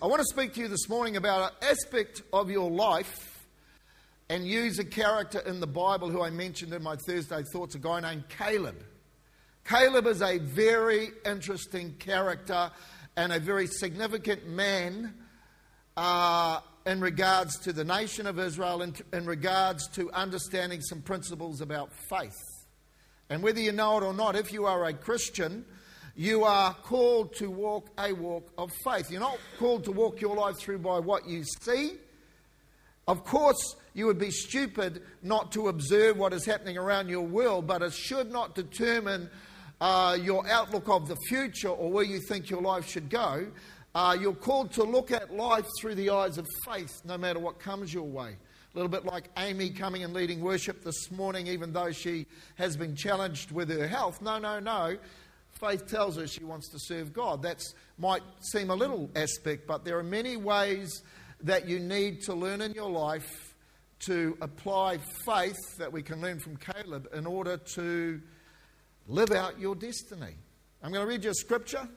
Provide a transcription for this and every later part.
I want to speak to you this morning about an aspect of your life and use a character in the Bible who I mentioned in my Thursday thoughts, a guy named Caleb. Caleb is a very interesting character and a very significant man uh, in regards to the nation of Israel and in regards to understanding some principles about faith. And whether you know it or not, if you are a Christian, you are called to walk a walk of faith. You're not called to walk your life through by what you see. Of course, you would be stupid not to observe what is happening around your world, but it should not determine uh, your outlook of the future or where you think your life should go. Uh, you're called to look at life through the eyes of faith, no matter what comes your way. A little bit like Amy coming and leading worship this morning, even though she has been challenged with her health. No, no, no faith tells her she wants to serve God. That might seem a little aspect, but there are many ways that you need to learn in your life to apply faith that we can learn from Caleb in order to live out your destiny. I'm going to read you a scripture.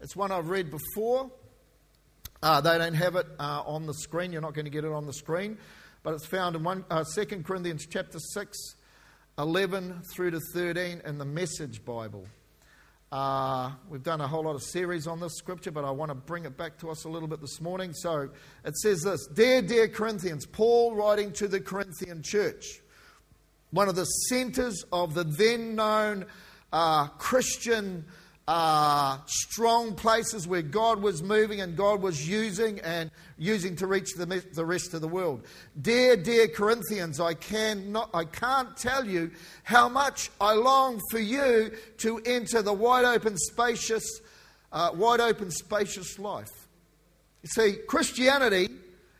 It's one I've read before. Uh, they don't have it uh, on the screen. You're not going to get it on the screen. But it's found in one, uh, 2 Corinthians chapter 6, 11 through to 13 in the Message Bible. Uh, we've done a whole lot of series on this scripture, but I want to bring it back to us a little bit this morning. So it says this Dear, dear Corinthians, Paul writing to the Corinthian church, one of the centers of the then known uh, Christian uh, strong places where God was moving and God was using and using to reach the, the rest of the world. Dear, dear Corinthians, I, can not, I can't tell you how much I long for you to enter the wide open, spacious, uh, wide open, spacious life. You see, Christianity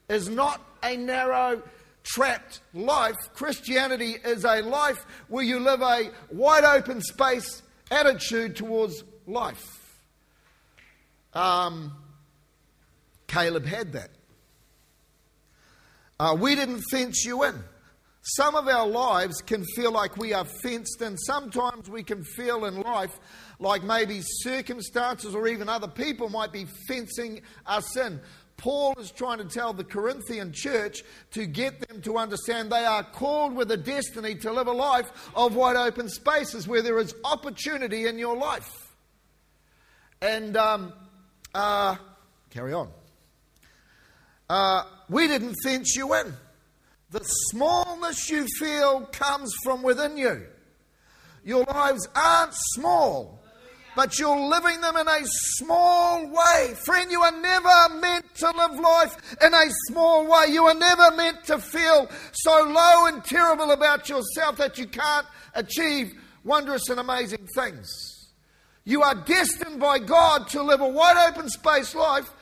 is not a narrow, trapped life. Christianity is a life where you live a wide open space attitude towards life. Um, Caleb had that. Uh, we didn't fence you in. Some of our lives can feel like we are fenced in. Sometimes we can feel in life like maybe circumstances or even other people might be fencing us in. Paul is trying to tell the Corinthian church to get them to understand they are called with a destiny to live a life of wide open spaces where there is opportunity in your life. And um, uh, carry on. Uh, we didn't fence you in. The smallness you feel comes from within you. Your lives aren't small, but you're living them in a small way. Friend, you are never meant to live life in a small way. You are never meant to feel so low and terrible about yourself that you can't achieve wondrous and amazing things. You are destined by God to live a wide open space life.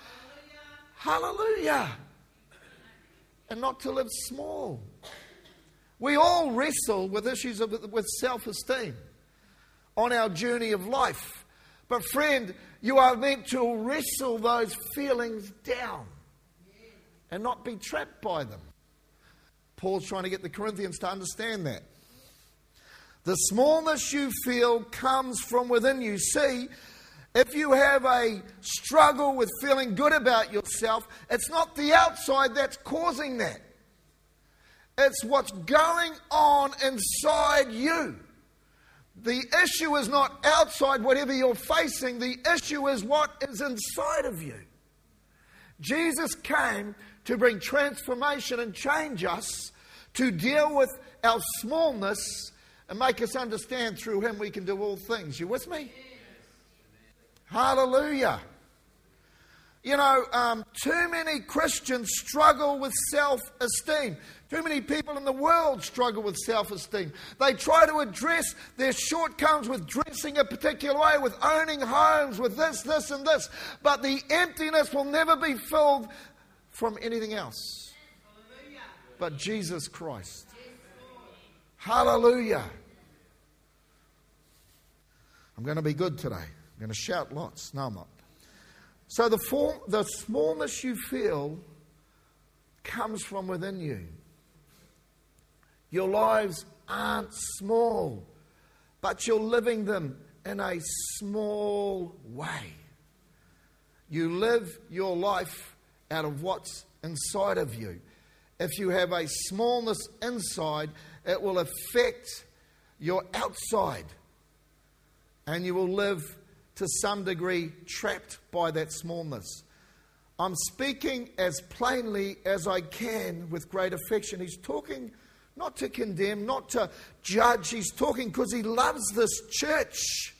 Hallelujah. Hallelujah. And not to live small. We all wrestle with issues of, with self esteem on our journey of life. But, friend, you are meant to wrestle those feelings down and not be trapped by them. Paul's trying to get the Corinthians to understand that. The smallness you feel comes from within you. See, if you have a struggle with feeling good about yourself, it's not the outside that's causing that. It's what's going on inside you. The issue is not outside whatever you're facing, the issue is what is inside of you. Jesus came to bring transformation and change us to deal with our smallness and make us understand through him we can do all things. You with me? Hallelujah. You know, um, too many Christians struggle with self esteem. Too many people in the world struggle with self esteem. They try to address their shortcomings with dressing a particular way, with owning homes, with this, this, and this. But the emptiness will never be filled from anything else but Jesus Christ. Hallelujah. I'm going to be good today. I'm going to shout lots. No, I'm not. So the, form, the smallness you feel comes from within you. Your lives aren't small, but you're living them in a small way. You live your life out of what's inside of you. If you have a smallness inside, it will affect your outside. And you will live to some degree trapped by that smallness. I'm speaking as plainly as I can with great affection. He's talking not to condemn, not to judge. He's talking because he loves this church.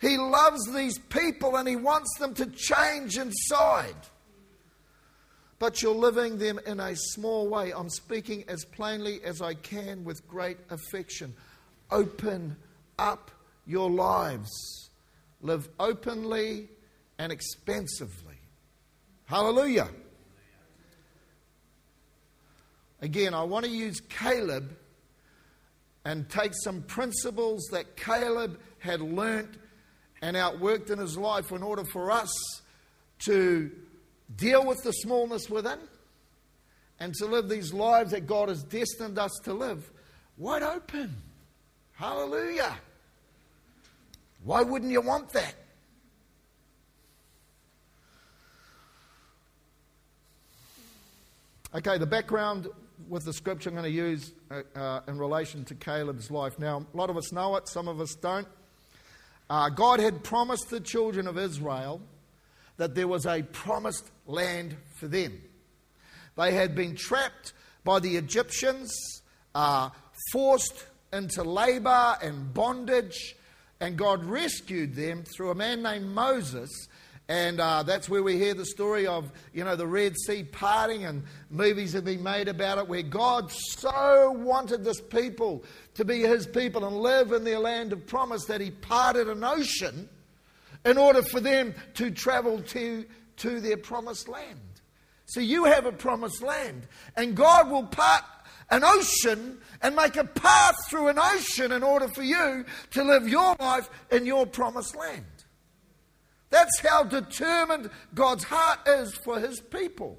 He loves these people and he wants them to change inside but you're living them in a small way. I'm speaking as plainly as I can with great affection. Open up your lives. Live openly and expensively. Hallelujah. Again, I want to use Caleb and take some principles that Caleb had learnt and outworked in his life in order for us to deal with the smallness within, and to live these lives that God has destined us to live wide open. Hallelujah. Why wouldn't you want that? Okay, the background with the scripture I'm going to use uh, uh, in relation to Caleb's life. Now, a lot of us know it, some of us don't. Uh, God had promised the children of Israel that there was a promised land for them. They had been trapped by the Egyptians, uh, forced into labor and bondage, and God rescued them through a man named Moses. And uh, that's where we hear the story of, you know, the Red Sea parting, and movies have been made about it, where God so wanted this people to be his people and live in their land of promise that he parted an ocean in order for them to travel to, to their promised land. So you have a promised land, and God will part an ocean and make a path through an ocean in order for you to live your life in your promised land. That's how determined God's heart is for his people.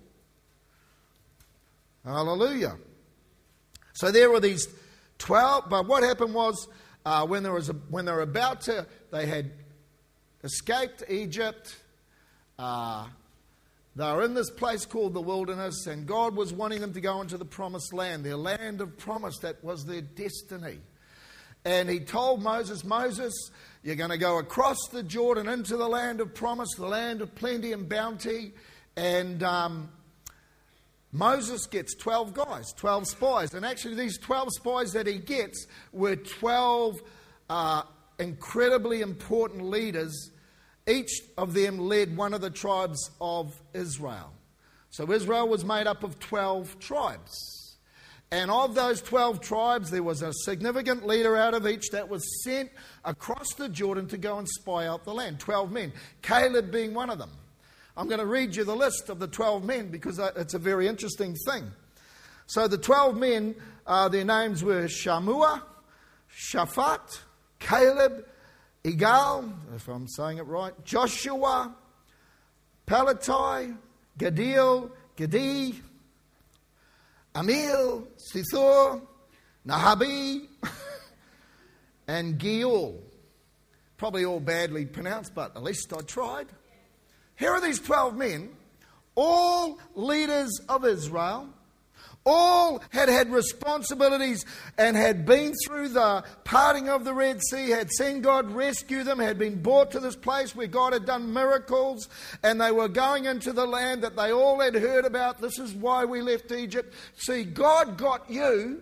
Hallelujah. So there were these 12, but what happened was uh, when, there was a, when they were about to, they had escaped Egypt. Uh, they were in this place called the wilderness, and God was wanting them to go into the promised land, their land of promise that was their destiny. And He told Moses, Moses, you're going to go across the Jordan into the land of promise, the land of plenty and bounty. And um, Moses gets 12 guys, 12 spies. And actually, these 12 spies that he gets were 12 uh, incredibly important leaders. Each of them led one of the tribes of Israel. So Israel was made up of 12 tribes. And of those 12 tribes, there was a significant leader out of each that was sent across the Jordan to go and spy out the land. 12 men, Caleb being one of them. I'm going to read you the list of the 12 men because it's a very interesting thing. So the 12 men, uh, their names were Shammua, Shaphat, Caleb, Igal, if I'm saying it right, Joshua, Palatai, Gadil, Gadi, Amil, Sithor, Nahabi, and Giul. Probably all badly pronounced, but at least I tried. Here are these 12 men, all leaders of Israel all had had responsibilities and had been through the parting of the Red Sea, had seen God rescue them, had been brought to this place where God had done miracles, and they were going into the land that they all had heard about. This is why we left Egypt. See, God got you,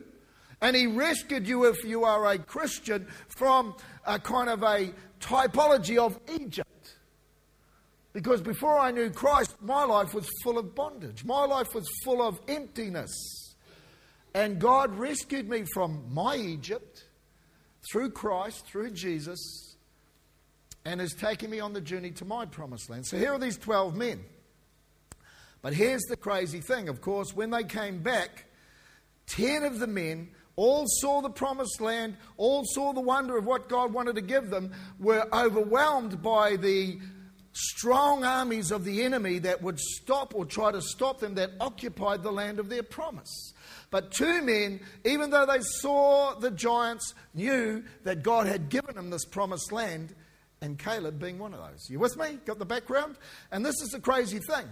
and He rescued you if you are a Christian from a kind of a typology of Egypt. Because before I knew Christ, my life was full of bondage. My life was full of emptiness. And God rescued me from my Egypt through Christ, through Jesus, and has taken me on the journey to my promised land. So here are these 12 men. But here's the crazy thing. Of course, when they came back, 10 of the men all saw the promised land, all saw the wonder of what God wanted to give them, were overwhelmed by the strong armies of the enemy that would stop or try to stop them that occupied the land of their promise. But two men, even though they saw the giants, knew that God had given them this promised land, and Caleb being one of those. You with me? Got the background? And this is the crazy thing.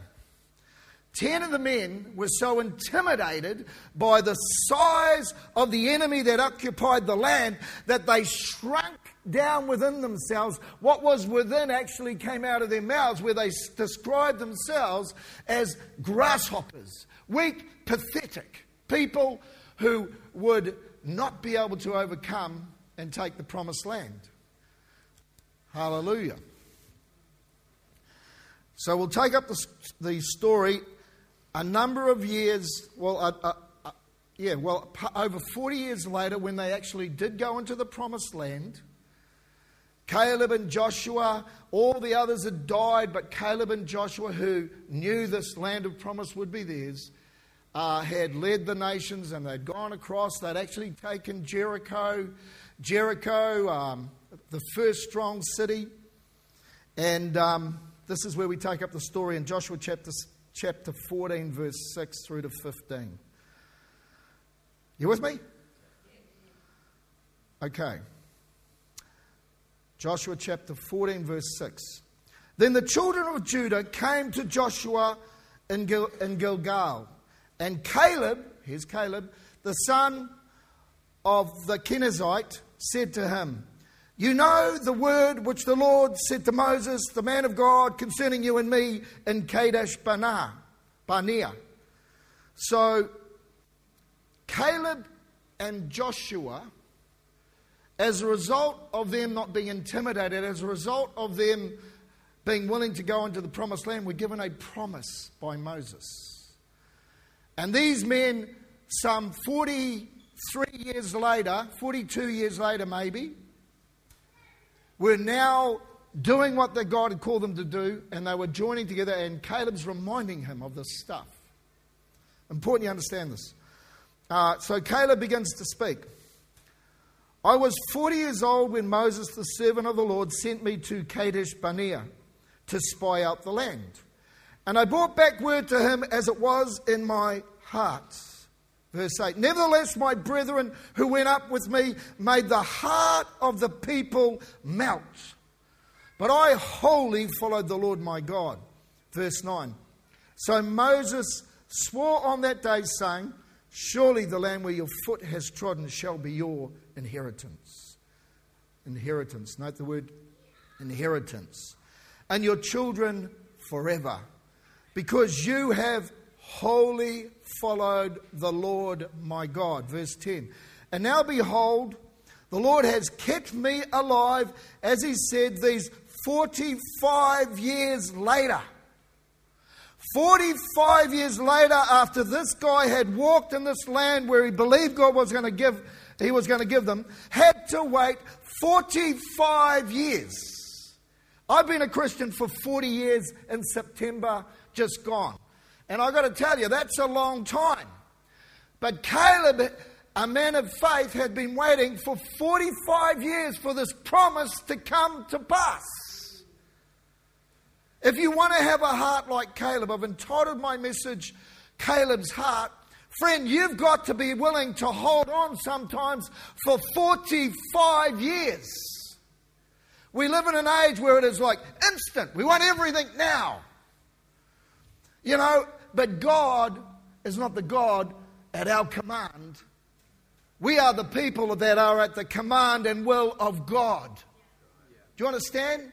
Ten of the men were so intimidated by the size of the enemy that occupied the land that they shrunk down within themselves. What was within actually came out of their mouths, where they described themselves as grasshoppers, weak, pathetic people who would not be able to overcome and take the promised land. Hallelujah. So we'll take up the, the story a number of years, well, yeah, well, over 40 years later, when they actually did go into the promised land, Caleb and Joshua, all the others had died, but Caleb and Joshua, who knew this land of promise would be theirs, uh, had led the nations and they'd gone across. They'd actually taken Jericho, Jericho, um, the first strong city. And um, this is where we take up the story in Joshua chapter chapter 14, verse 6 through to 15. You with me? Okay. Joshua chapter 14, verse 6. Then the children of Judah came to Joshua in, Gil- in Gilgal, and Caleb, here's Caleb, the son of the Kenizzite, said to him, you know the word which the Lord said to Moses, the man of God, concerning you and me in Kadesh Barnea. Barnea. So Caleb and Joshua, as a result of them not being intimidated, as a result of them being willing to go into the promised land, were given a promise by Moses. And these men, some 43 years later, 42 years later maybe, were now doing what the God had called them to do, and they were joining together, and Caleb's reminding him of this stuff. Important you understand this. Uh, so Caleb begins to speak. I was 40 years old when Moses, the servant of the Lord, sent me to Kadesh Barnea to spy out the land. And I brought back word to him as it was in my heart. Verse 8 Nevertheless, my brethren who went up with me made the heart of the people melt. But I wholly followed the Lord my God. Verse 9 So Moses swore on that day, saying, Surely the land where your foot has trodden shall be your inheritance. Inheritance. Note the word inheritance. And your children forever. Because you have wholly followed the Lord my God. Verse 10. And now behold, the Lord has kept me alive, as he said, these 45 years later. 45 years later, after this guy had walked in this land where he believed God was going to give, he was going to give them, had to wait 45 years. I've been a Christian for 40 years in September just gone. And I've got to tell you, that's a long time. But Caleb, a man of faith, had been waiting for 45 years for this promise to come to pass. If you want to have a heart like Caleb, I've entitled my message Caleb's Heart. Friend, you've got to be willing to hold on sometimes for 45 years. We live in an age where it is like instant. We want everything now. You know, but God is not the God at our command. We are the people that are at the command and will of God. Do you understand?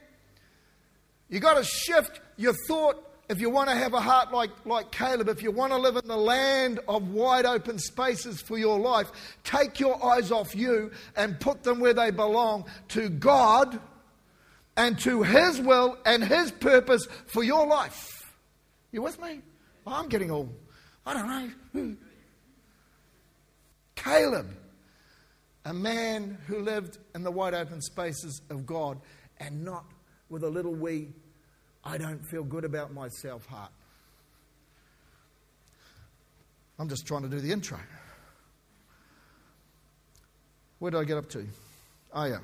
You've got to shift your thought if you want to have a heart like, like Caleb, if you want to live in the land of wide open spaces for your life, take your eyes off you and put them where they belong to God and to His will and His purpose for your life. You with me? I'm getting all, I don't know. Caleb, a man who lived in the wide open spaces of God and not with a little wee, I don't feel good about myself heart. I'm just trying to do the intro. Where did I get up to? Oh, yeah.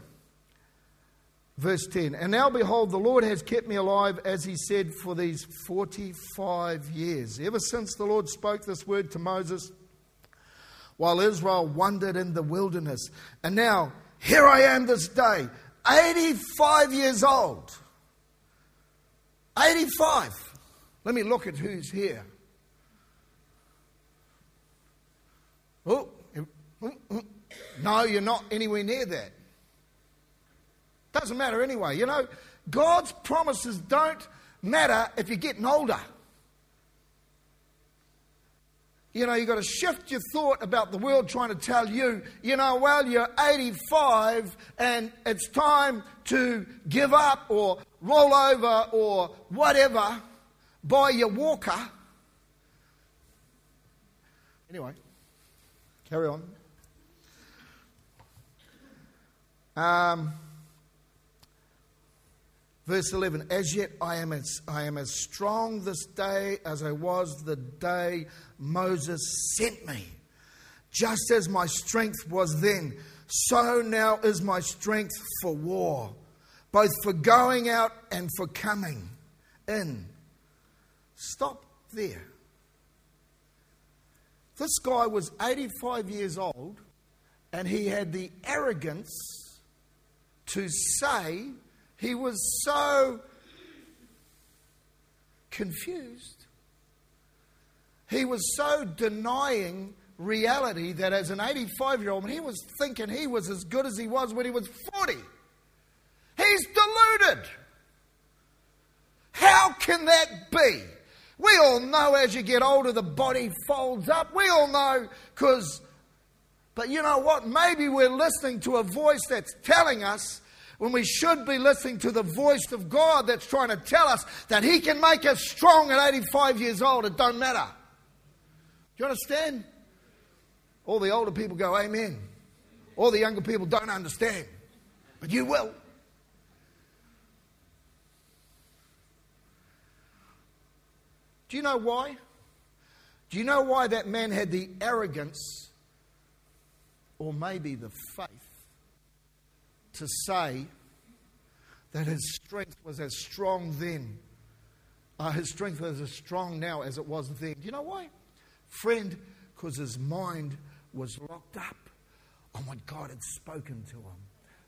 Verse 10 And now behold, the Lord has kept me alive, as he said, for these 45 years. Ever since the Lord spoke this word to Moses, while Israel wandered in the wilderness. And now, here I am this day, 85 years old. 85. Let me look at who's here. Oh, oh, oh, no, you're not anywhere near that. Doesn't matter anyway. You know, God's promises don't matter if you're getting older. You know, you've got to shift your thought about the world trying to tell you, you know, well, you're 85 and it's time to give up or roll over or whatever, buy your walker. Anyway, carry on. Um, Verse 11 As yet I am as, I am as strong this day as I was the day Moses sent me. Just as my strength was then, so now is my strength for war, both for going out and for coming in. Stop there. This guy was 85 years old and he had the arrogance to say he was so confused. He was so denying reality that as an 85 year old, he was thinking he was as good as he was when he was 40. He's deluded. How can that be? We all know as you get older, the body folds up. We all know because, but you know what? Maybe we're listening to a voice that's telling us when we should be listening to the voice of God that's trying to tell us that He can make us strong at 85 years old. It don't matter. Do you understand? All the older people go, Amen. All the younger people don't understand. But you will. Do you know why? Do you know why that man had the arrogance or maybe the faith to say that his strength was as strong then. Uh, his strength was as strong now as it was then. Do you know why? Friend, because his mind was locked up on what God had spoken to him.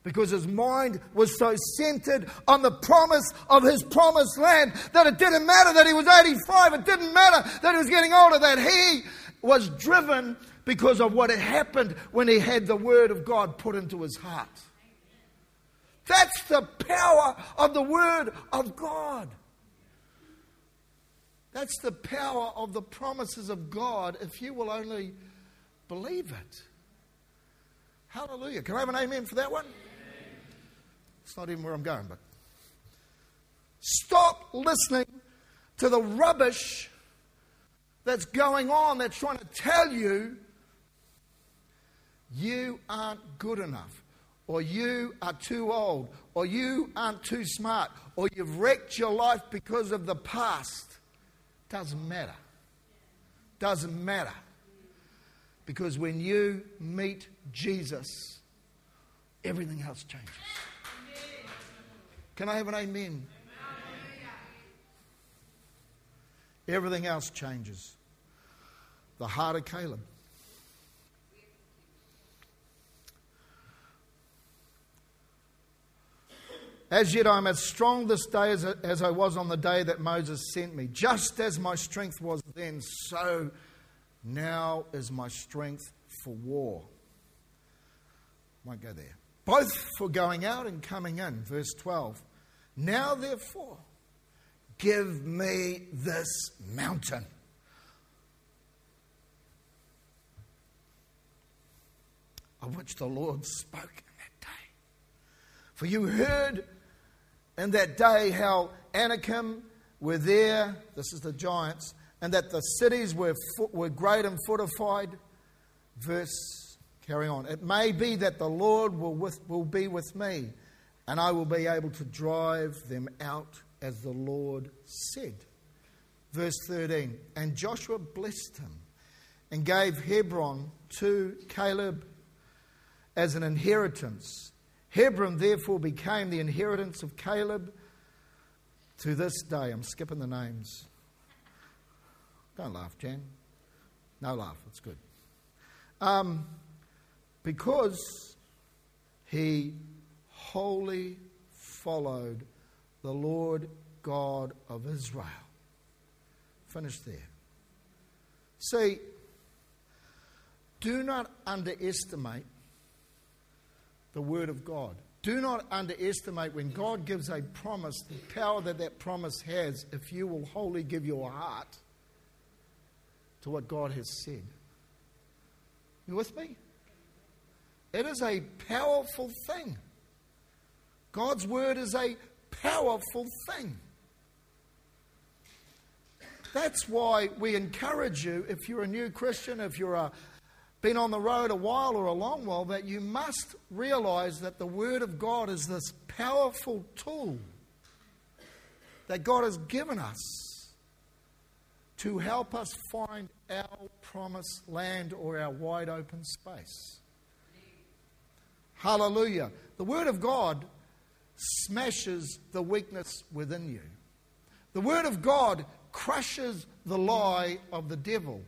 Because his mind was so centered on the promise of his promised land that it didn't matter that he was 85, it didn't matter that he was getting older, that he was driven because of what had happened when he had the word of God put into his heart. That's the power of the Word of God. That's the power of the promises of God if you will only believe it. Hallelujah. Can I have an amen for that one? It's not even where I'm going, but stop listening to the rubbish that's going on that's trying to tell you you aren't good enough or you are too old, or you aren't too smart, or you've wrecked your life because of the past. Doesn't matter. Doesn't matter. Because when you meet Jesus, everything else changes. Can I have an amen? Everything else changes. The heart of Caleb. As yet I am as strong this day as, as I was on the day that Moses sent me. Just as my strength was then, so now is my strength for war. Won't go there. Both for going out and coming in. Verse 12. Now therefore, give me this mountain. Of which the Lord spoke in that day. For you heard in that day how Anakim were there, this is the giants, and that the cities were, were great and fortified. Verse, carry on. It may be that the Lord will, with, will be with me, and I will be able to drive them out as the Lord said. Verse 13. And Joshua blessed him and gave Hebron to Caleb as an inheritance Hebron therefore became the inheritance of Caleb to this day. I'm skipping the names. Don't laugh, Jan. No laugh, it's good. Um, because he wholly followed the Lord God of Israel. Finish there. See, do not underestimate the Word of God. Do not underestimate when God gives a promise, the power that that promise has if you will wholly give your heart to what God has said. You with me? It is a powerful thing. God's word is a powerful thing. That's why we encourage you, if you're a new Christian, if you're a, been on the road a while or a long while, that you must realize that the Word of God is this powerful tool that God has given us to help us find our promised land or our wide open space. Hallelujah. The Word of God smashes the weakness within you. The Word of God crushes the lie of the devil.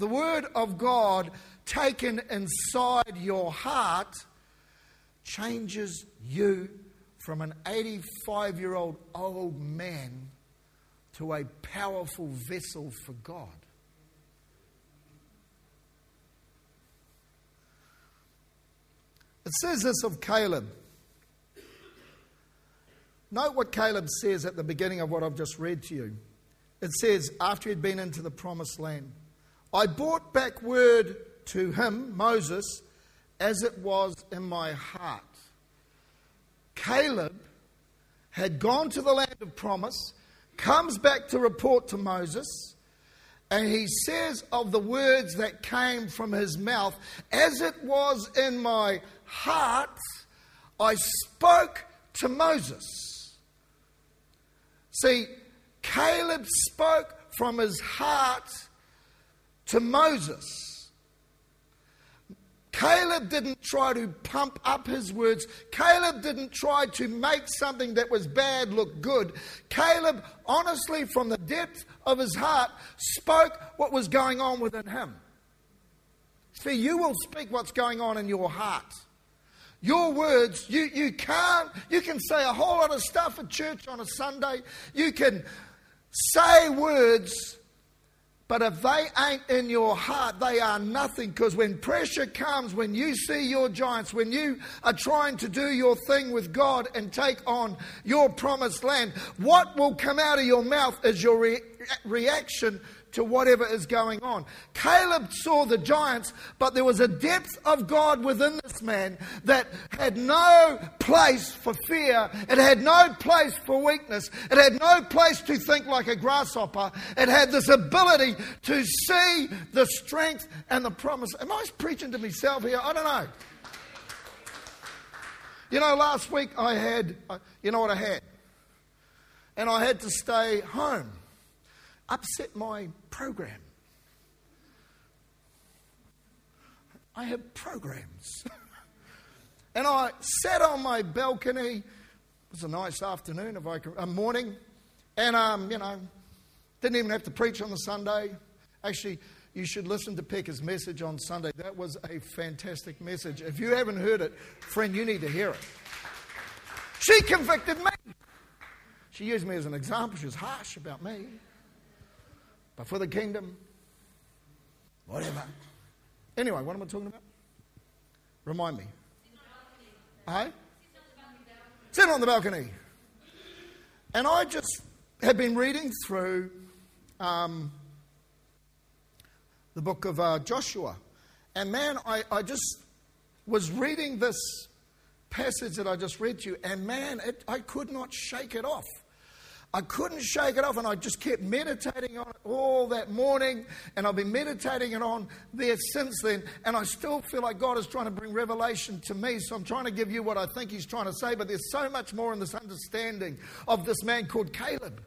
The Word of God taken inside your heart changes you from an 85 year old old man to a powerful vessel for God. It says this of Caleb. Note what Caleb says at the beginning of what I've just read to you. It says, after he'd been into the promised land, I brought back word to him, Moses, as it was in my heart. Caleb had gone to the land of promise, comes back to report to Moses, and he says of the words that came from his mouth, as it was in my heart, I spoke to Moses. See, Caleb spoke from his heart to Moses. Caleb didn't try to pump up his words. Caleb didn't try to make something that was bad look good. Caleb, honestly, from the depth of his heart, spoke what was going on within him. See, you will speak what's going on in your heart. Your words, you, you can't, you can say a whole lot of stuff at church on a Sunday. You can say words, but if they ain't in your heart, they are nothing. Because when pressure comes, when you see your giants, when you are trying to do your thing with God and take on your promised land, what will come out of your mouth is your re- reaction to whatever is going on. Caleb saw the giants, but there was a depth of God within this man that had no place for fear. It had no place for weakness. It had no place to think like a grasshopper. It had this ability to see the strength and the promise. Am I preaching to myself here? I don't know. You know, last week I had, uh, you know what I had? And I had to stay home upset my program. I have programs. and I sat on my balcony. It was a nice afternoon, if I can, a morning. And, um, you know, didn't even have to preach on the Sunday. Actually, you should listen to Pecker's message on Sunday. That was a fantastic message. If you haven't heard it, friend, you need to hear it. She convicted me. She used me as an example. She was harsh about me. But for the kingdom, whatever. Anyway, what am I talking about? Remind me. Hey? Sit on the balcony. And I just had been reading through um, the book of uh, Joshua. And man, I, I just was reading this passage that I just read to you, and man, it, I could not shake it off. I couldn't shake it off, and I just kept meditating on it all that morning, and I've been meditating it on there since then, and I still feel like God is trying to bring revelation to me, so I'm trying to give you what I think He's trying to say, but there's so much more in this understanding of this man called Caleb.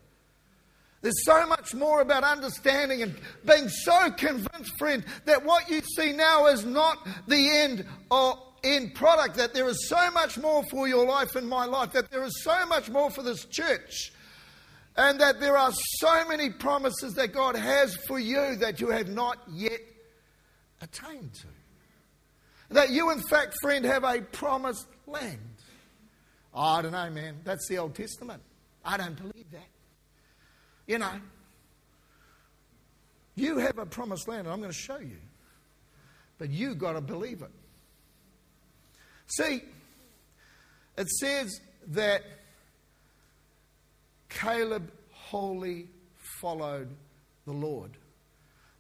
There's so much more about understanding and being so convinced, friend, that what you see now is not the end or end product, that there is so much more for your life and my life, that there is so much more for this church and that there are so many promises that God has for you that you have not yet attained to. That you, in fact, friend, have a promised land. Oh, I don't know, man. That's the Old Testament. I don't believe that. You know, you have a promised land, and I'm going to show you. But you got to believe it. See, it says that Caleb wholly followed the Lord.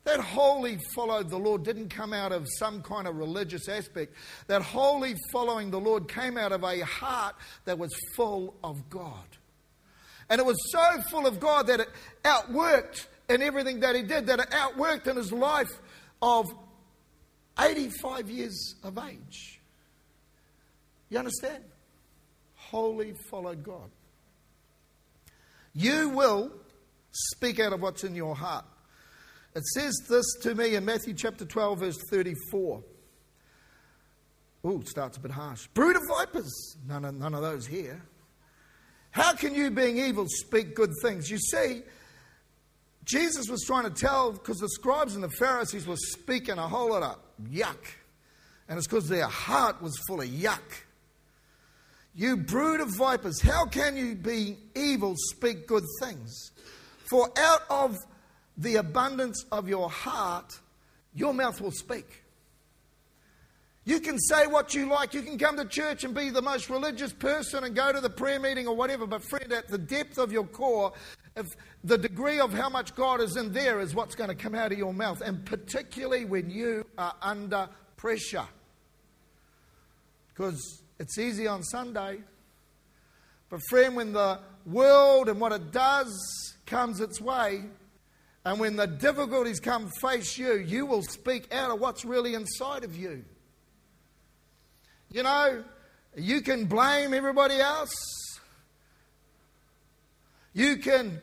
That wholly followed the Lord didn't come out of some kind of religious aspect. That wholly following the Lord came out of a heart that was full of God. And it was so full of God that it outworked in everything that he did, that it outworked in his life of 85 years of age. You understand? Wholly followed God. You will speak out of what's in your heart. It says this to me in Matthew chapter 12, verse 34. Ooh, starts a bit harsh. Brood of vipers. None of, none of those here. How can you, being evil, speak good things? You see, Jesus was trying to tell, because the scribes and the Pharisees were speaking a whole lot of yuck. And it's because their heart was full of yuck. You brood of vipers, how can you, being evil, speak good things? For out of the abundance of your heart, your mouth will speak. You can say what you like. You can come to church and be the most religious person and go to the prayer meeting or whatever. But, friend, at the depth of your core, if the degree of how much God is in there is what's going to come out of your mouth. And particularly when you are under pressure. Because it's easy on Sunday. But, friend, when the world and what it does comes its way, and when the difficulties come face you, you will speak out of what's really inside of you. You know, you can blame everybody else. You can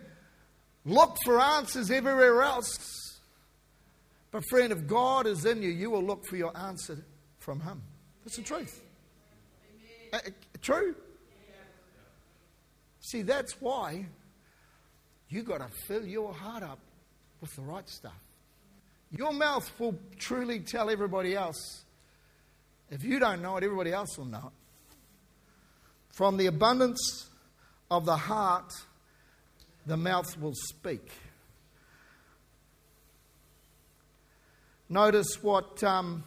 look for answers everywhere else. But, friend, if God is in you, you will look for your answer from Him. That's the truth. Uh, uh, true? See, that's why you got to fill your heart up with the right stuff. Your mouth will truly tell everybody else. If you don't know it, everybody else will know it. From the abundance of the heart, the mouth will speak. Notice what um,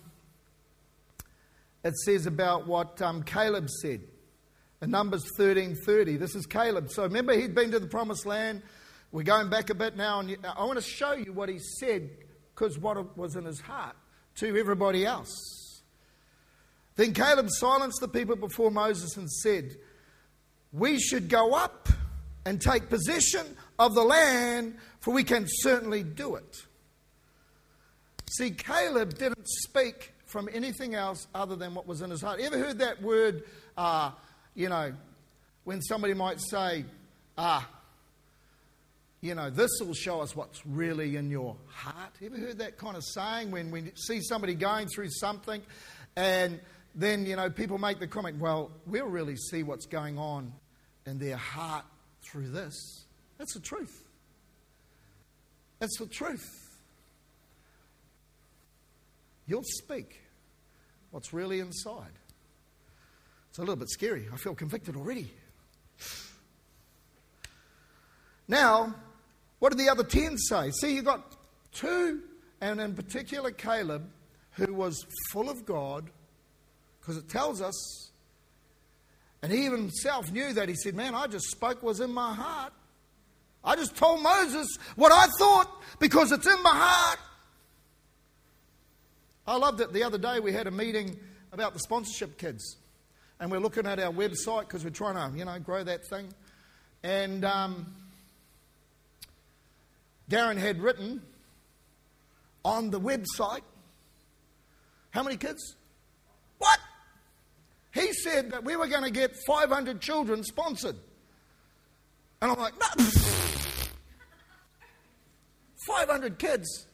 it says about what um, Caleb said in Numbers 13:30. This is Caleb. So remember, he'd been to the promised land. We're going back a bit now, and I want to show you what he said because what was in his heart to everybody else. Then Caleb silenced the people before Moses and said, We should go up and take possession of the land, for we can certainly do it. See, Caleb didn't speak from anything else other than what was in his heart. Ever heard that word, uh, you know, when somebody might say, ah, you know, this will show us what's really in your heart. Ever heard that kind of saying when we see somebody going through something and then, you know, people make the comment, well, we'll really see what's going on in their heart through this. That's the truth. That's the truth. You'll speak what's really inside. It's a little bit scary. I feel convicted already. Now, what did the other 10 say? See, you've got two, and in particular Caleb, who was full of God, because it tells us, and he even himself knew that. He said, Man, I just spoke was in my heart. I just told Moses what I thought because it's in my heart. I loved it. The other day we had a meeting about the sponsorship kids. And we're looking at our website because we're trying to, you know, grow that thing. And um, Darren had written on the website. How many kids? What? He said that we were going to get 500 children sponsored. And I'm like, no. 500 kids.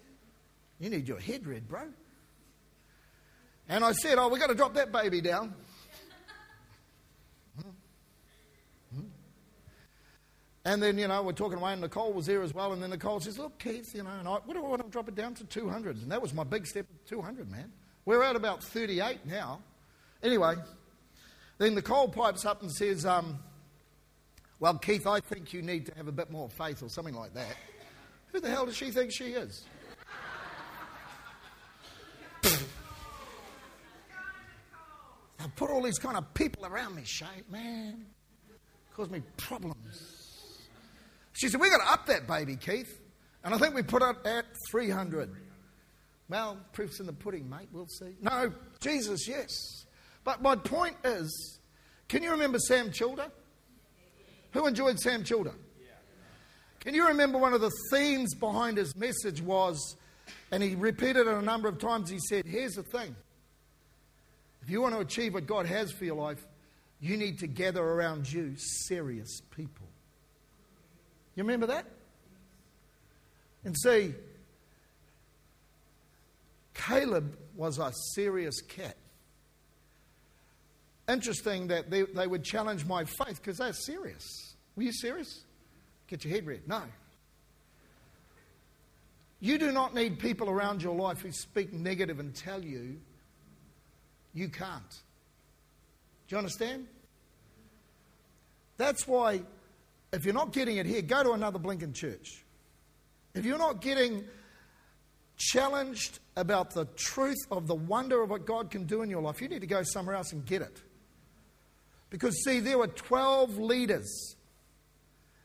You need your head read, bro. And I said, oh, we've got to drop that baby down. And then, you know, we're talking away, and Nicole was there as well. And then Nicole says, Look, Keith, you know, and I, what do I want to drop it down to 200? And that was my big step 200, man. We're at about 38 now. Anyway, Then Nicole pipes up and says, um, Well, Keith, I think you need to have a bit more faith or something like that. Who the hell does she think she is? I put all these kind of people around me, Shay, man. Cause me problems. She said, We've got to up that baby, Keith. And I think we put it at 300. Well, proof's in the pudding, mate. We'll see. No, Jesus, yes. But my point is can you remember Sam Childer? Who enjoyed Sam Childer? Can you remember one of the themes behind his message was, and he repeated it a number of times, he said, Here's the thing. If you want to achieve what God has for your life, you need to gather around you serious people. You remember that? And see, Caleb was a serious cat. Interesting that they, they would challenge my faith because they're serious. Were you serious? Get your head read. No. You do not need people around your life who speak negative and tell you you can't. Do you understand? That's why, if you're not getting it here, go to another Blinken church. If you're not getting challenged about the truth of the wonder of what God can do in your life, you need to go somewhere else and get it. Because, see, there were 12 leaders,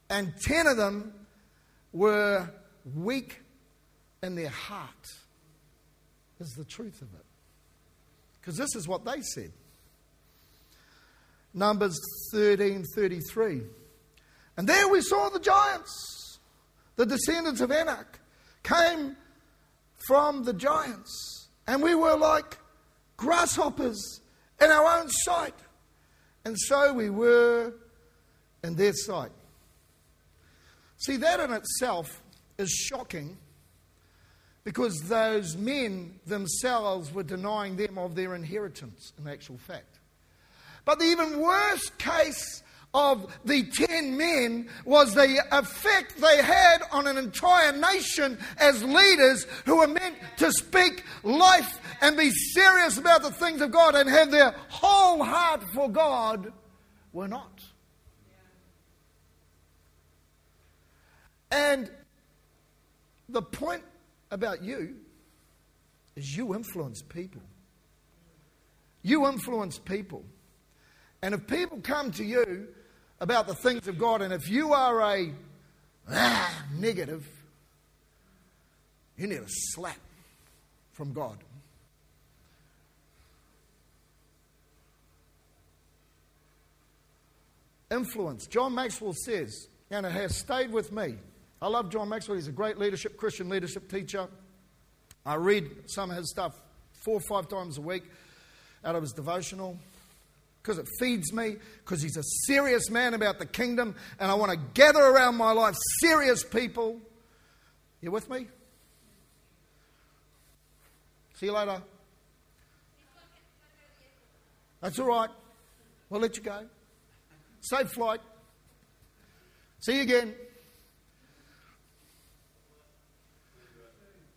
and 10 of them were weak in their heart. Is the truth of it. Because this is what they said. Numbers 13 33. And there we saw the giants, the descendants of Anak, came from the giants. And we were like grasshoppers in our own sight. And so we were in their sight. See, that in itself is shocking because those men themselves were denying them of their inheritance, in actual fact. But the even worse case of the ten men was the effect they had on an entire nation as leaders who were meant to speak life and be serious about the things of God and have their whole heart for God were not. And the point about you is you influence people. You influence people. And if people come to you about the things of God, and if you are a ah, negative, you need a slap from God. Influence. John Maxwell says, and it has stayed with me. I love John Maxwell. He's a great leadership, Christian leadership teacher. I read some of his stuff four or five times a week out of his devotional because it feeds me, because he's a serious man about the kingdom, and I want to gather around my life serious people. You with me? See you later. That's all right. We'll let you go. Safe flight. See you again.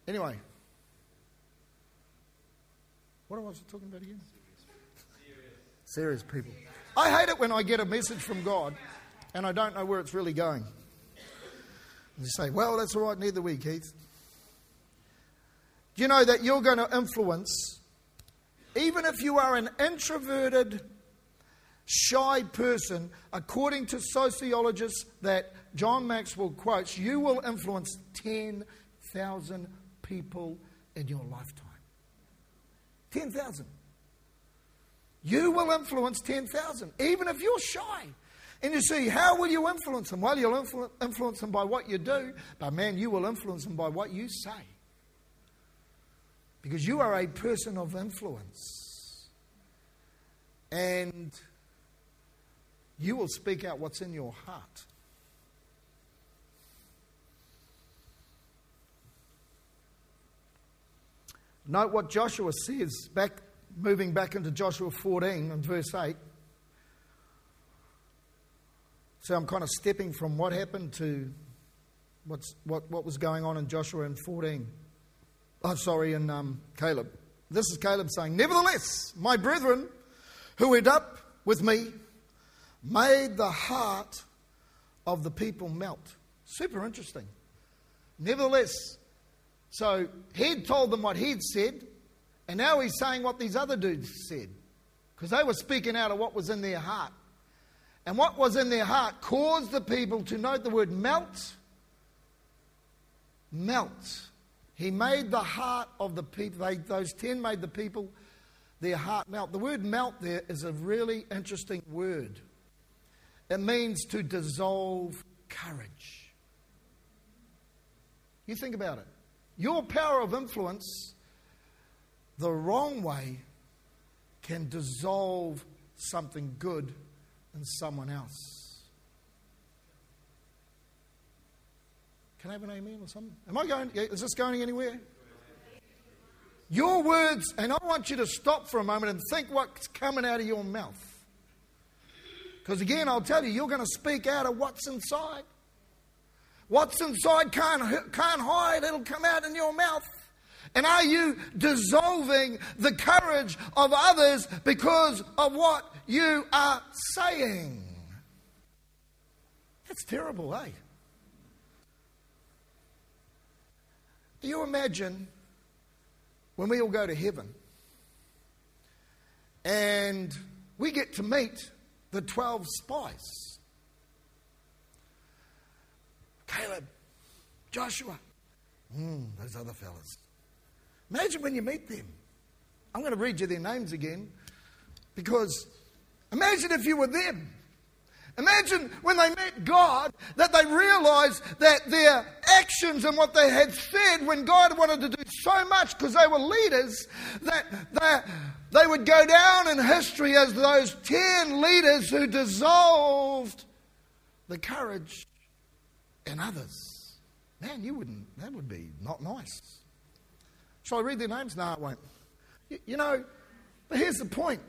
Anyway, what was I talking about again? Serious people. I hate it when I get a message from God and I don't know where it's really going. And you say, well, that's all right, neither we, Keith. Do you know that you're going to influence, even if you are an introverted, shy person, according to sociologists that John Maxwell quotes, you will influence 10,000 people in your lifetime. 10,000. You will influence 10,000, even if you're shy. And you see, how will you influence them? Well, you'll influ- influence them by what you do, but man, you will influence them by what you say. Because you are a person of influence. And you will speak out what's in your heart. Note what Joshua says back moving back into Joshua 14 and verse 8. So I'm kind of stepping from what happened to what's, what, what was going on in Joshua in 14. Oh, sorry, in um, Caleb. This is Caleb saying, Nevertheless, my brethren who went up with me, made the heart of the people melt. Super interesting. Nevertheless, so he'd told them what he'd said, and now he's saying what these other dudes said. Because they were speaking out of what was in their heart. And what was in their heart caused the people to note the word melt. Melt. He made the heart of the people, they, those ten made the people their heart melt. The word melt there is a really interesting word. It means to dissolve courage. You think about it. Your power of influence, the wrong way, can dissolve something good in someone else. Can I have an amen or something? Am I going? Is this going anywhere? Your words, and I want you to stop for a moment and think what's coming out of your mouth. Because again, I'll tell you, you're going to speak out of what's inside. What's inside can't, can't hide, it'll come out in your mouth. And are you dissolving the courage of others because of what you are saying? That's terrible, eh? Do you imagine when we all go to heaven and we get to meet the 12 spies. Caleb, Joshua, mm, those other fellas. Imagine when you meet them. I'm going to read you their names again because imagine if you were them. Imagine when they met God that they realized that their actions and what they had said when God wanted to do so much because they were leaders that they, they would go down in history as those 10 leaders who dissolved the courage in others. Man, you wouldn't, that would be not nice. Shall I read their names? No, I won't. You, you know, but here's the point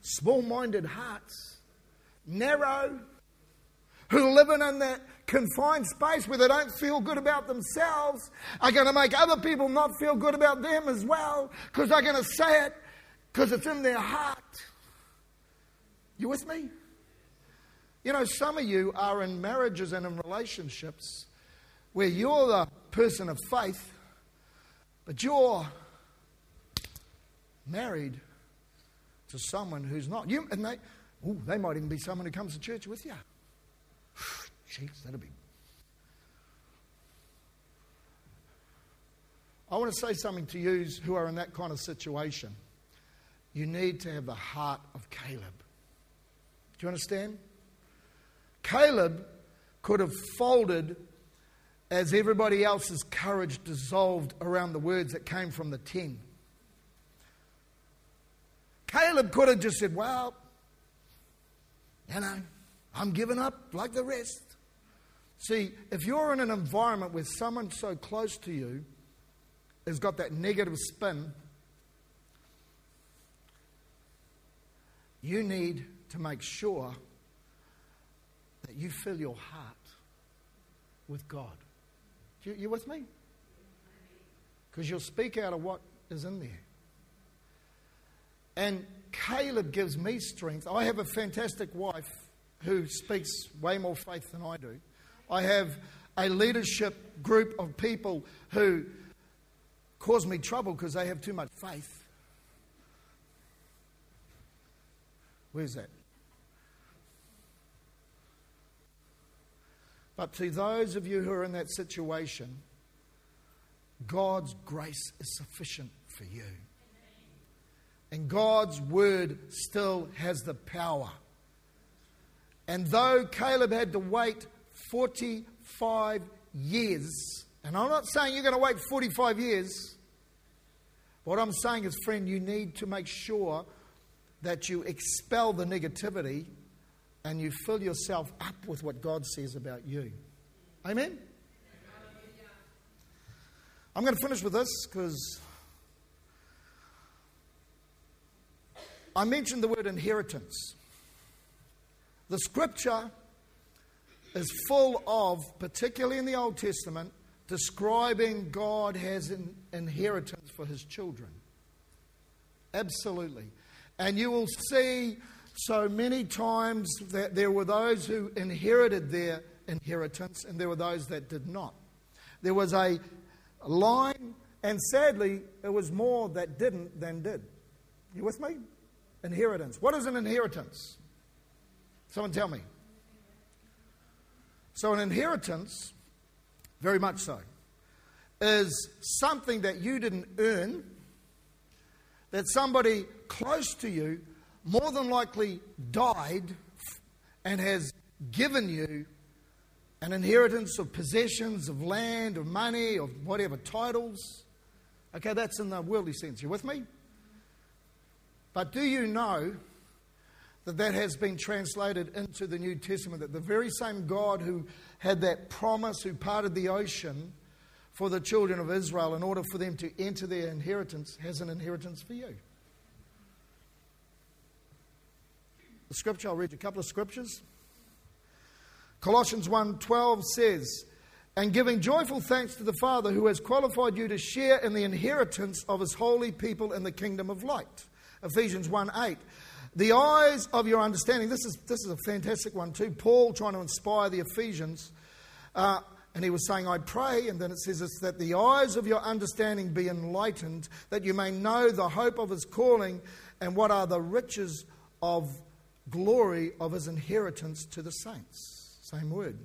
small minded hearts narrow, who live in that confined space where they don't feel good about themselves are going to make other people not feel good about them as well because they're going to say it because it's in their heart. You with me? You know, some of you are in marriages and in relationships where you're the person of faith, but you're married to someone who's not. You, and they, Ooh, they might even be someone who comes to church with you. Jeez, that'll be. I want to say something to you who are in that kind of situation. You need to have the heart of Caleb. Do you understand? Caleb could have folded as everybody else's courage dissolved around the words that came from the ten. Caleb could have just said, Well, and I, I'm giving up like the rest. See, if you're in an environment where someone so close to you has got that negative spin, you need to make sure you fill your heart with God. You, you with me? Because you'll speak out of what is in there. And Caleb gives me strength. I have a fantastic wife who speaks way more faith than I do. I have a leadership group of people who cause me trouble because they have too much faith. Where's that? But to those of you who are in that situation, God's grace is sufficient for you. And God's word still has the power. And though Caleb had to wait 45 years, and I'm not saying you're going to wait 45 years, what I'm saying is, friend, you need to make sure that you expel the negativity and you fill yourself up with what God says about you. Amen? I'm going to finish with this because I mentioned the word inheritance. The scripture is full of, particularly in the Old Testament, describing God has an inheritance for his children. Absolutely. And you will see So many times that there were those who inherited their inheritance and there were those that did not. There was a line, and sadly, it was more that didn't than did. You with me? Inheritance. What is an inheritance? Someone tell me. So, an inheritance, very much so, is something that you didn't earn, that somebody close to you more than likely died and has given you an inheritance of possessions, of land, of money, of whatever titles. Okay, that's in the worldly sense. You with me? But do you know that that has been translated into the New Testament? That the very same God who had that promise, who parted the ocean for the children of Israel in order for them to enter their inheritance, has an inheritance for you. The scripture, I'll read you a couple of scriptures. Colossians 1:12 says, "And giving joyful thanks to the Father who has qualified you to share in the inheritance of his holy people in the kingdom of light." Ephesians 1:8. The eyes of your understanding. This is this is a fantastic one too. Paul trying to inspire the Ephesians. Uh, and he was saying, I pray, and then it says it's that the eyes of your understanding be enlightened, that you may know the hope of his calling and what are the riches of glory of his inheritance to the saints. Same word.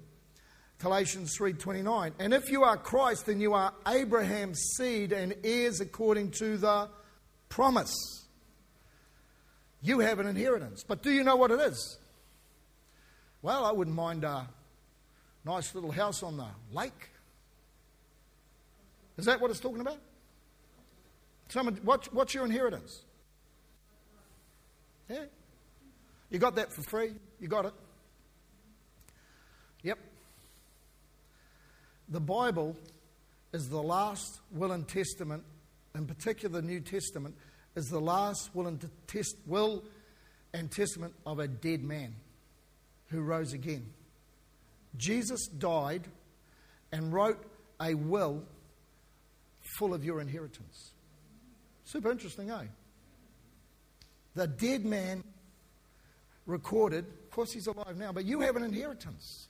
Galatians 3:29. And if you are Christ, then you are Abraham's seed and heirs according to the promise. You have an inheritance. But do you know what it is? Well, I wouldn't mind a nice little house on the lake. Is that what it's talking about? Someone, what, what's your inheritance? Yeah. You got that for free. You got it. Yep. The Bible is the last will and testament, in particular the New Testament, is the last will and, test, will and testament of a dead man who rose again. Jesus died and wrote a will full of your inheritance. Super interesting, eh? The dead man recorded. Of course, he's alive now, but you have an inheritance.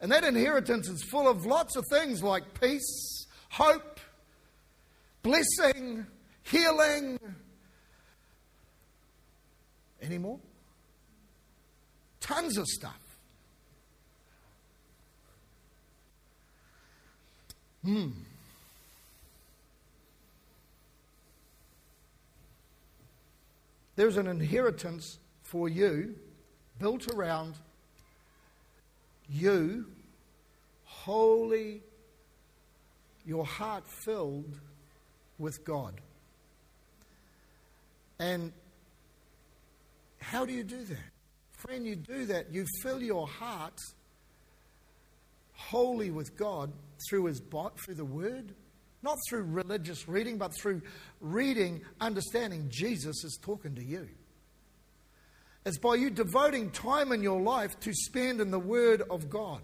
And that inheritance is full of lots of things like peace, hope, blessing, healing. Any more? Tons of stuff. Hmm. There's an inheritance for you built around you, holy, your heart filled with God. And how do you do that? Friend, you do that. You fill your heart holy with God through his through the word, not through religious reading, but through reading, understanding Jesus is talking to you. It's by you devoting time in your life to spend in the Word of God.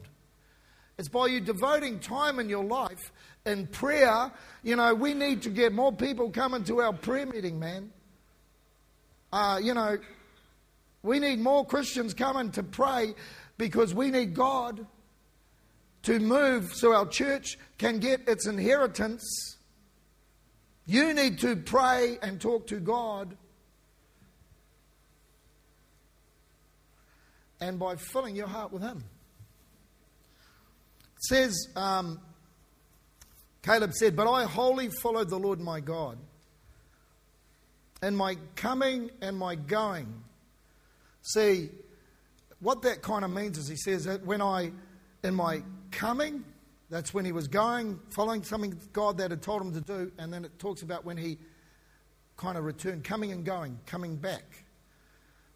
It's by you devoting time in your life in prayer. You know, we need to get more people coming to our prayer meeting, man. Uh, you know, we need more Christians coming to pray because we need God to move so our church can get its inheritance. You need to pray and talk to God and by filling your heart with Him. It says, um, Caleb said, But I wholly followed the Lord my God. And my coming and my going. See, what that kind of means is he says that when I, in my coming, that's when he was going, following something God that had told him to do, and then it talks about when he kind of returned, coming and going, coming back.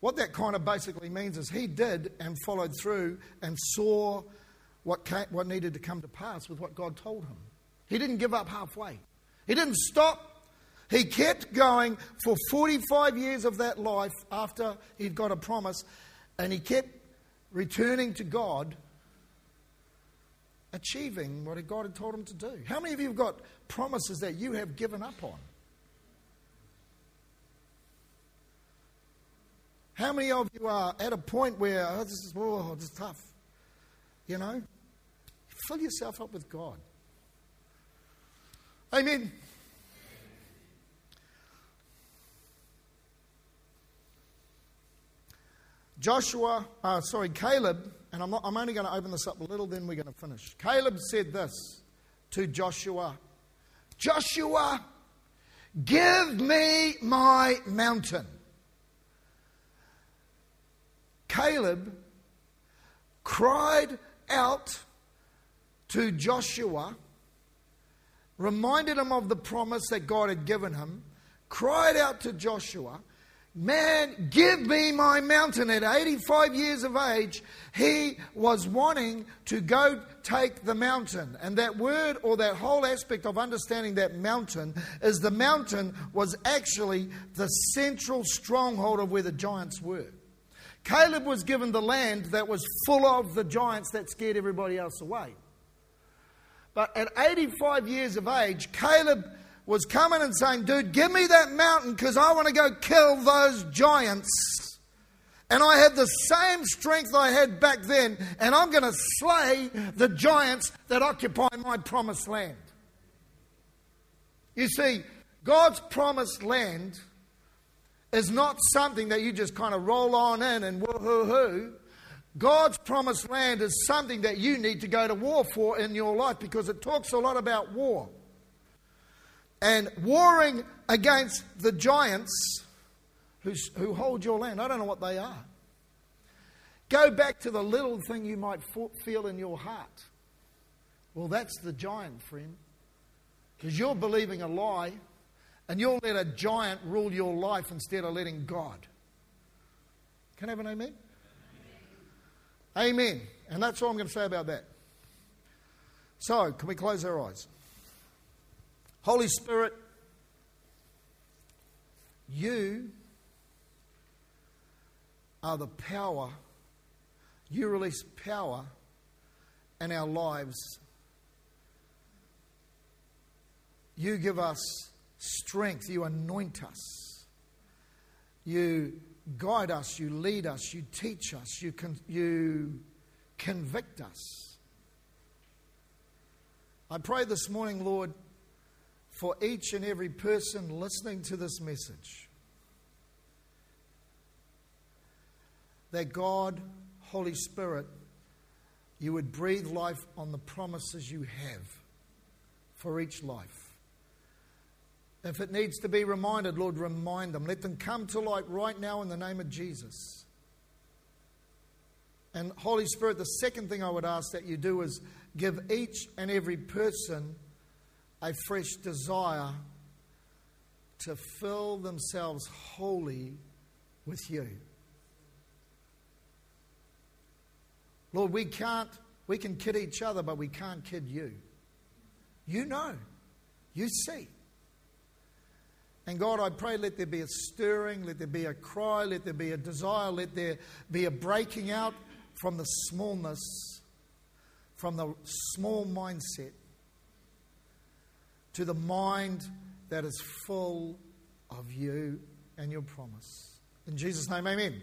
What that kind of basically means is he did and followed through and saw what, came, what needed to come to pass with what God told him. He didn't give up halfway, he didn't stop. He kept going for 45 years of that life after he'd got a promise, and he kept returning to God, achieving what God had told him to do. How many of you have got promises that you have given up on? How many of you are at a point where oh, this is oh, this is tough? You know, fill yourself up with God. Amen. Joshua, uh, sorry, Caleb, and I'm, not, I'm only going to open this up a little, then we're going to finish. Caleb said this to Joshua Joshua, give me my mountain. Caleb cried out to Joshua, reminded him of the promise that God had given him, cried out to Joshua, Man, give me my mountain. At 85 years of age, he was wanting to go take the mountain. And that word or that whole aspect of understanding that mountain is the mountain was actually the central stronghold of where the giants were. Caleb was given the land that was full of the giants that scared everybody else away. But at 85 years of age, Caleb was coming and saying, Dude, give me that mountain because I want to go kill those giants. And I have the same strength I had back then, and I'm going to slay the giants that occupy my promised land. You see, God's promised land is not something that you just kind of roll on in and woohoo hoo. God's promised land is something that you need to go to war for in your life because it talks a lot about war and warring against the giants who, who hold your land. I don't know what they are. Go back to the little thing you might feel in your heart. Well, that's the giant, friend. Because you're believing a lie and you'll let a giant rule your life instead of letting God. Can I have an amen? Amen. amen. And that's all I'm going to say about that. So, can we close our eyes? Holy Spirit, you are the power, you release power in our lives. You give us strength, you anoint us, you guide us, you lead us, you teach us, you, con- you convict us. I pray this morning, Lord for each and every person listening to this message that God, Holy Spirit, you would breathe life on the promises you have for each life. If it needs to be reminded, Lord, remind them. Let them come to light right now in the name of Jesus. And Holy Spirit, the second thing I would ask that you do is give each and every person a fresh desire to fill themselves wholly with you. Lord, we can't, we can kid each other, but we can't kid you. You know, you see. And God, I pray, let there be a stirring, let there be a cry, let there be a desire, let there be a breaking out from the smallness, from the small mindset to the mind that is full of you and your promise. In Jesus' name, amen.